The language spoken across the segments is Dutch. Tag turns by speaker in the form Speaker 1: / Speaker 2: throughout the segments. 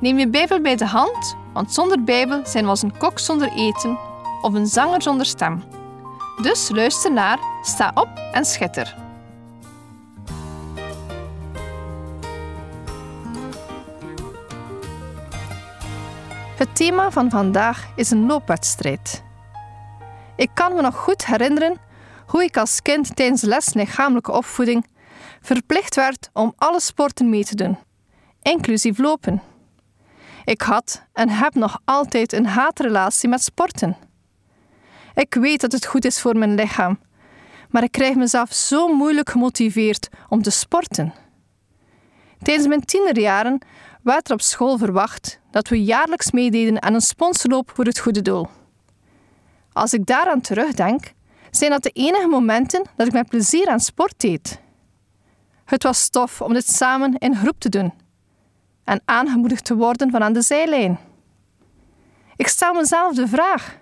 Speaker 1: Neem je Bijbel bij de hand, want zonder Bijbel zijn we als een kok zonder eten of een zanger zonder stem. Dus luister naar, sta op en schitter. Het thema van vandaag is een loopwedstrijd. Ik kan me nog goed herinneren hoe ik als kind tijdens les lichamelijke opvoeding verplicht werd om alle sporten mee te doen, inclusief lopen. Ik had en heb nog altijd een haatrelatie met sporten. Ik weet dat het goed is voor mijn lichaam, maar ik krijg mezelf zo moeilijk gemotiveerd om te sporten. Tijdens mijn tienerjaren werd er op school verwacht dat we jaarlijks meededen aan een sponsorloop voor het goede doel. Als ik daaraan terugdenk, zijn dat de enige momenten dat ik met plezier aan sport deed. Het was tof om dit samen in groep te doen en aangemoedigd te worden van aan de zijlijn. Ik stel mezelf de vraag: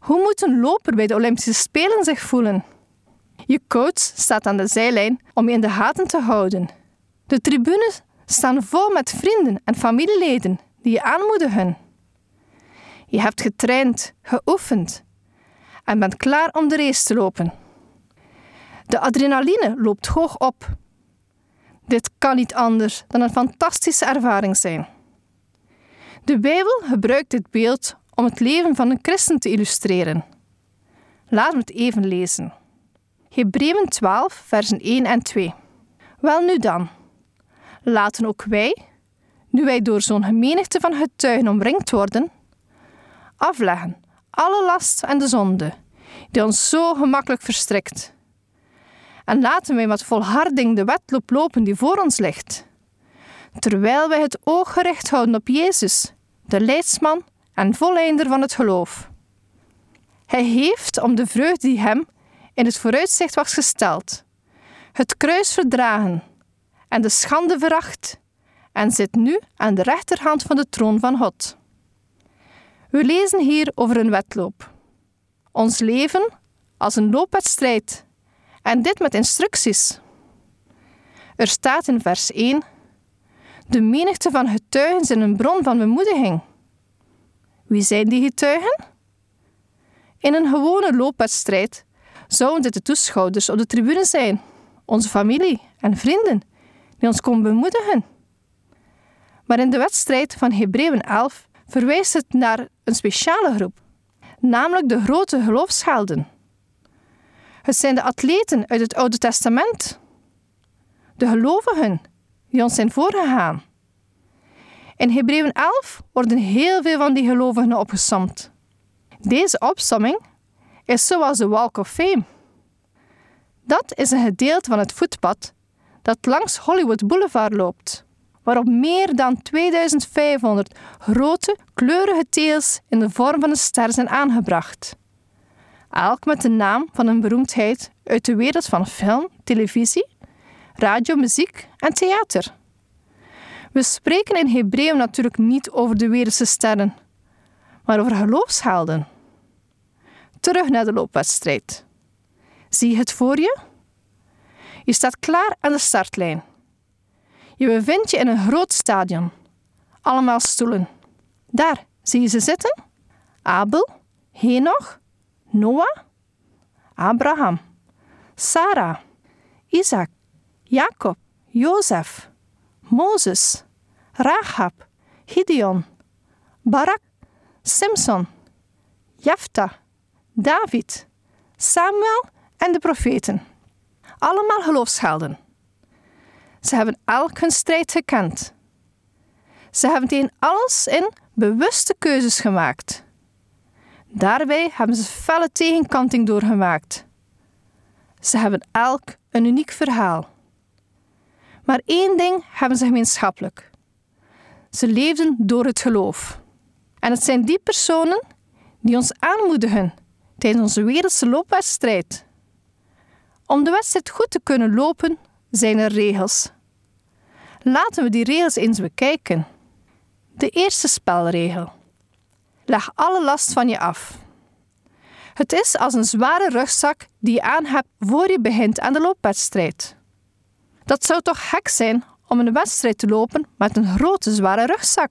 Speaker 1: hoe moet een loper bij de Olympische Spelen zich voelen? Je coach staat aan de zijlijn om je in de gaten te houden. De tribunes staan vol met vrienden en familieleden die je aanmoedigen. Je hebt getraind, geoefend en bent klaar om de race te lopen. De adrenaline loopt hoog op. Dit kan niet anders dan een fantastische ervaring zijn. De Bijbel gebruikt dit beeld om het leven van een christen te illustreren. Laten we het even lezen. Hebreeën 12, versen 1 en 2. Wel nu dan, laten ook wij, nu wij door zo'n menigte van getuigen omringd worden, afleggen alle last en de zonde die ons zo gemakkelijk verstrikt. En laten wij met volharding de wedloop lopen die voor ons ligt, terwijl wij het oog gericht houden op Jezus, de leidsman en volleinder van het geloof. Hij heeft, om de vreugde die hem in het vooruitzicht was gesteld, het kruis verdragen en de schande veracht en zit nu aan de rechterhand van de troon van God. We lezen hier over een wedloop. Ons leven als een loopwedstrijd en dit met instructies. Er staat in vers 1: De menigte van getuigen zijn een bron van bemoediging. Wie zijn die getuigen? In een gewone loopwedstrijd zouden dit de toeschouwers op de tribune zijn, onze familie en vrienden, die ons komen bemoedigen. Maar in de wedstrijd van Hebreeën 11 verwijst het naar een speciale groep, namelijk de grote geloofshelden. Het zijn de atleten uit het Oude Testament, de gelovigen die ons zijn voorgegaan. In Hebreeën 11 worden heel veel van die gelovigen opgesomd. Deze opsomming is zoals de Walk of Fame. Dat is een gedeelte van het voetpad dat langs Hollywood Boulevard loopt, waarop meer dan 2500 grote, kleurige teels in de vorm van een ster zijn aangebracht. Elk met de naam van een beroemdheid uit de wereld van film, televisie, radio, muziek en theater. We spreken in Hebreeën natuurlijk niet over de wereldse sterren, maar over geloofshelden. Terug naar de loopwedstrijd. Zie je het voor je? Je staat klaar aan de startlijn. Je bevindt je in een groot stadion. Allemaal stoelen. Daar, zie je ze zitten? Abel, Henoch, Noah, Abraham, Sarah, Isaac, Jacob, Jozef, Mozes, Rahab, Gideon, Barak, Simson, Jefta, David, Samuel en de profeten. Allemaal geloofshelden. Ze hebben elk hun strijd gekend. Ze hebben tegen alles in bewuste keuzes gemaakt. Daarbij hebben ze felle tegenkanting doorgemaakt. Ze hebben elk een uniek verhaal. Maar één ding hebben ze gemeenschappelijk. Ze leefden door het geloof. En het zijn die personen die ons aanmoedigen tijdens onze wereldse loopwedstrijd. Om de wedstrijd goed te kunnen lopen, zijn er regels. Laten we die regels eens bekijken. De eerste spelregel. Leg alle last van je af. Het is als een zware rugzak die je aan hebt voor je begint aan de loopwedstrijd. Dat zou toch gek zijn om een wedstrijd te lopen met een grote zware rugzak.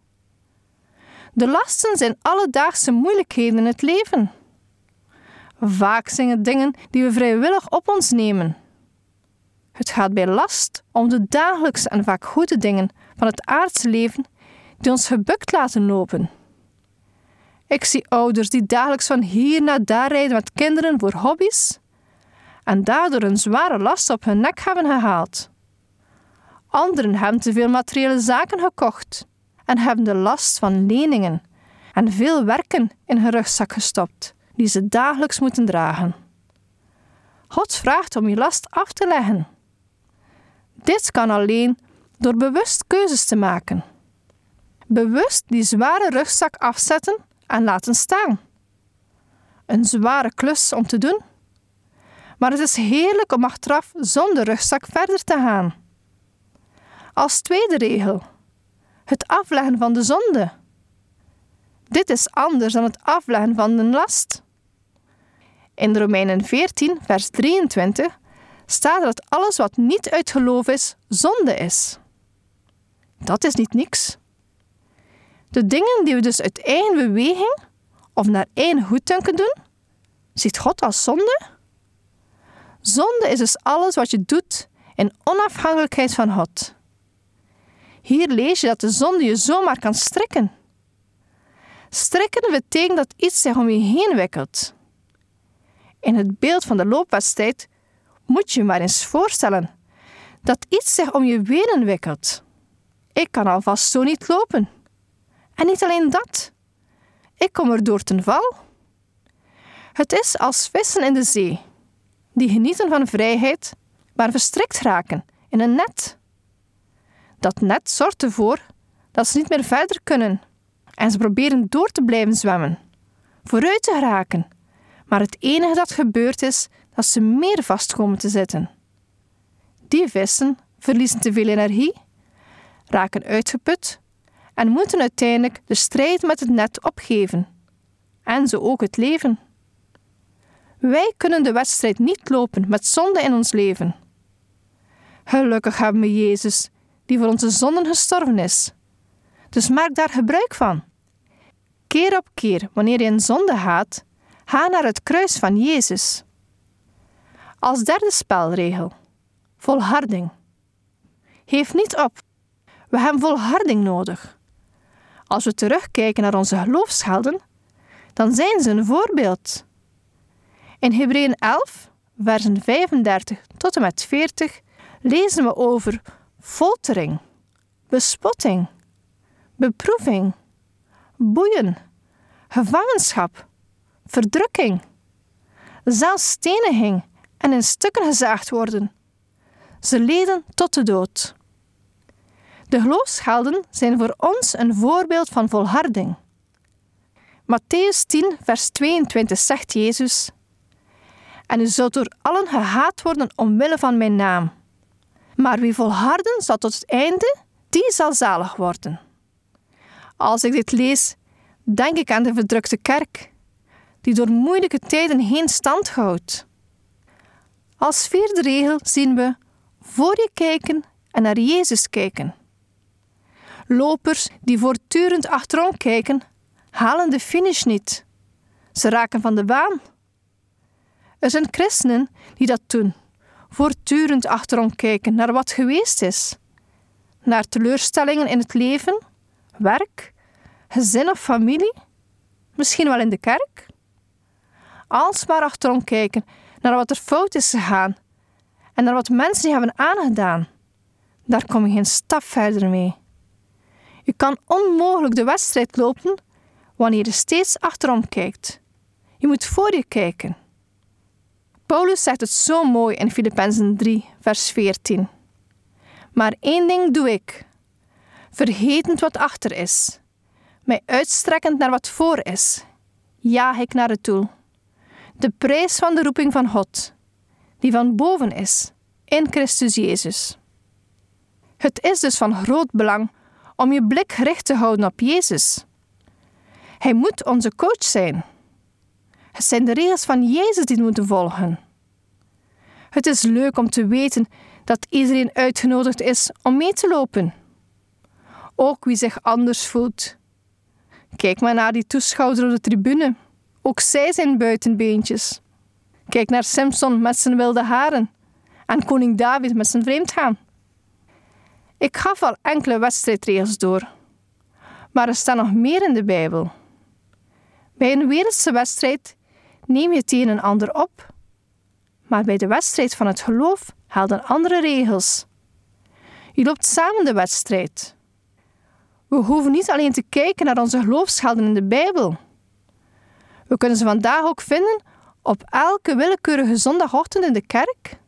Speaker 1: De lasten zijn alledaagse moeilijkheden in het leven. Vaak zijn het dingen die we vrijwillig op ons nemen. Het gaat bij last om de dagelijkse en vaak goede dingen van het aardse leven die ons gebukt laten lopen. Ik zie ouders die dagelijks van hier naar daar rijden met kinderen voor hobby's en daardoor een zware last op hun nek hebben gehaald. Anderen hebben te veel materiële zaken gekocht en hebben de last van leningen en veel werken in hun rugzak gestopt die ze dagelijks moeten dragen. God vraagt om je last af te leggen. Dit kan alleen door bewust keuzes te maken. Bewust die zware rugzak afzetten en laten staan. Een zware klus om te doen. Maar het is heerlijk om achteraf zonder rugzak verder te gaan. Als tweede regel: het afleggen van de zonde. Dit is anders dan het afleggen van een last. In Romeinen 14, vers 23 staat dat alles wat niet uit geloof is, zonde is. Dat is niet niks. De dingen die we dus uit eigen beweging of naar één goeddunken doen, ziet God als zonde? Zonde is dus alles wat je doet in onafhankelijkheid van God. Hier lees je dat de zonde je zomaar kan strikken. Strikken betekent dat iets zich om je heen wikkelt. In het beeld van de loopwedstrijd moet je maar eens voorstellen dat iets zich om je benen wikkelt. Ik kan alvast zo niet lopen. En niet alleen dat. Ik kom er door ten val. Het is als vissen in de zee, die genieten van vrijheid, maar verstrikt raken in een net. Dat net zorgt ervoor dat ze niet meer verder kunnen en ze proberen door te blijven zwemmen, vooruit te geraken. Maar het enige dat gebeurt is dat ze meer vast komen te zitten. Die vissen verliezen te veel energie, raken uitgeput en moeten uiteindelijk de strijd met het net opgeven. En zo ook het leven. Wij kunnen de wedstrijd niet lopen met zonde in ons leven. Gelukkig hebben we Jezus, die voor onze zonden gestorven is. Dus maak daar gebruik van. Keer op keer, wanneer je in zonde gaat, ga naar het kruis van Jezus. Als derde spelregel: volharding. Geef niet op. We hebben volharding nodig. Als we terugkijken naar onze geloofshelden, dan zijn ze een voorbeeld. In Hebreeën 11, versen 35 tot en met 40 lezen we over foltering, bespotting, beproeving, boeien, gevangenschap, verdrukking, zelfs steniging en in stukken gezaagd worden. Ze leden tot de dood. De geloofshelden zijn voor ons een voorbeeld van volharding. Matthäus 10, vers 22 zegt Jezus: En u zult door allen gehaat worden omwille van mijn naam. Maar wie volharden zal tot het einde, die zal zalig worden. Als ik dit lees, denk ik aan de verdrukte kerk, die door moeilijke tijden heen stand houdt. Als vierde regel zien we voor je kijken en naar Jezus kijken. Lopers die voortdurend achterom kijken, halen de finish niet. Ze raken van de baan. Er zijn christenen die dat doen, voortdurend achterom kijken naar wat geweest is, naar teleurstellingen in het leven, werk, gezin of familie, misschien wel in de kerk. Alsmaar achterom kijken naar wat er fout is gegaan en naar wat mensen je hebben aangedaan. Daar kom je geen stap verder mee. Je kan onmogelijk de wedstrijd lopen wanneer je steeds achterom kijkt. Je moet voor je kijken. Paulus zegt het zo mooi in Filippenzen 3, vers 14. Maar één ding doe ik. vergetend wat achter is, mij uitstrekkend naar wat voor is, jaag ik naar het doel. De prijs van de roeping van God, die van boven is, in Christus Jezus. Het is dus van groot belang om je blik gericht te houden op Jezus. Hij moet onze coach zijn. Het zijn de regels van Jezus die we moeten volgen. Het is leuk om te weten dat iedereen uitgenodigd is om mee te lopen. Ook wie zich anders voelt. Kijk maar naar die toeschouwer op de tribune. Ook zij zijn buitenbeentjes. Kijk naar Simpson met zijn wilde haren en koning David met zijn vreemdgaan. Ik gaf al enkele wedstrijdregels door, maar er staan nog meer in de Bijbel. Bij een wereldse wedstrijd neem je tegen een ander op, maar bij de wedstrijd van het geloof gelden andere regels. Je loopt samen de wedstrijd. We hoeven niet alleen te kijken naar onze geloofsgelden in de Bijbel. We kunnen ze vandaag ook vinden op elke willekeurige zondagochtend in de kerk.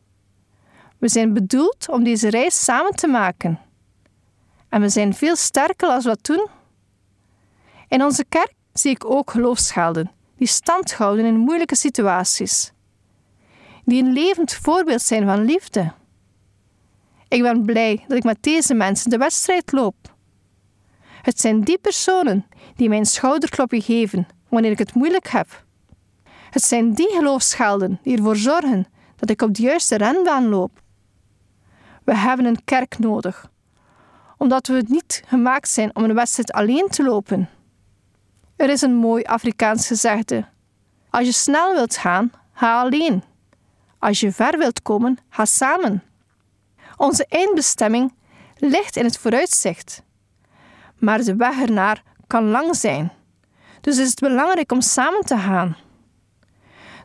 Speaker 1: We zijn bedoeld om deze reis samen te maken. En we zijn veel sterker als we dat doen. In onze kerk zie ik ook geloofsgelden die stand houden in moeilijke situaties. Die een levend voorbeeld zijn van liefde. Ik ben blij dat ik met deze mensen de wedstrijd loop. Het zijn die personen die mij een schouderklopje geven wanneer ik het moeilijk heb. Het zijn die geloofsgelden die ervoor zorgen dat ik op de juiste renbaan loop. We hebben een kerk nodig, omdat we niet gemaakt zijn om een wedstrijd alleen te lopen. Er is een mooi Afrikaans gezegde: Als je snel wilt gaan, ga alleen. Als je ver wilt komen, ga samen. Onze eindbestemming ligt in het vooruitzicht. Maar de weg ernaar kan lang zijn. Dus is het belangrijk om samen te gaan.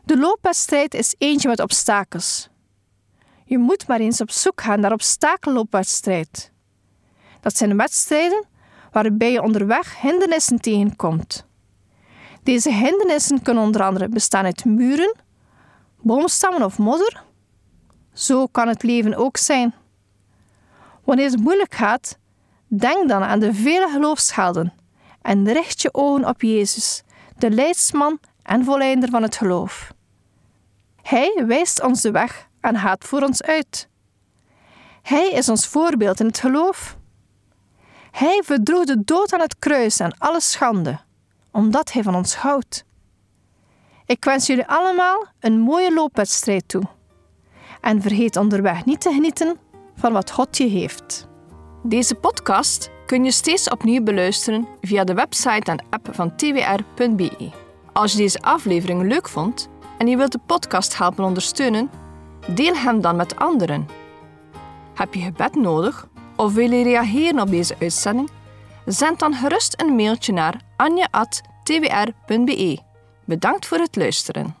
Speaker 1: De loopwedstrijd is eentje met obstakels. Je moet maar eens op zoek gaan naar obstakelloopwedstrijd. Dat zijn wedstrijden waarbij je onderweg hindernissen tegenkomt. Deze hindernissen kunnen onder andere bestaan uit muren, boomstammen of modder. Zo kan het leven ook zijn. Wanneer het moeilijk gaat, denk dan aan de vele geloofshelden en richt je ogen op Jezus, de leidsman en volleinder van het geloof. Hij wijst ons de weg en gaat voor ons uit. Hij is ons voorbeeld in het geloof. Hij verdroeg de dood aan het kruis en alle schande, omdat hij van ons houdt. Ik wens jullie allemaal een mooie loopwedstrijd toe. En vergeet onderweg niet te genieten van wat God je heeft. Deze podcast kun je steeds opnieuw beluisteren via de website en app van twr.be. Als je deze aflevering leuk vond en je wilt de podcast helpen ondersteunen, deel hem dan met anderen. Heb je gebed nodig of wil je reageren op deze uitzending? Zend dan gerust een mailtje naar anja.twr.be. Bedankt voor het luisteren.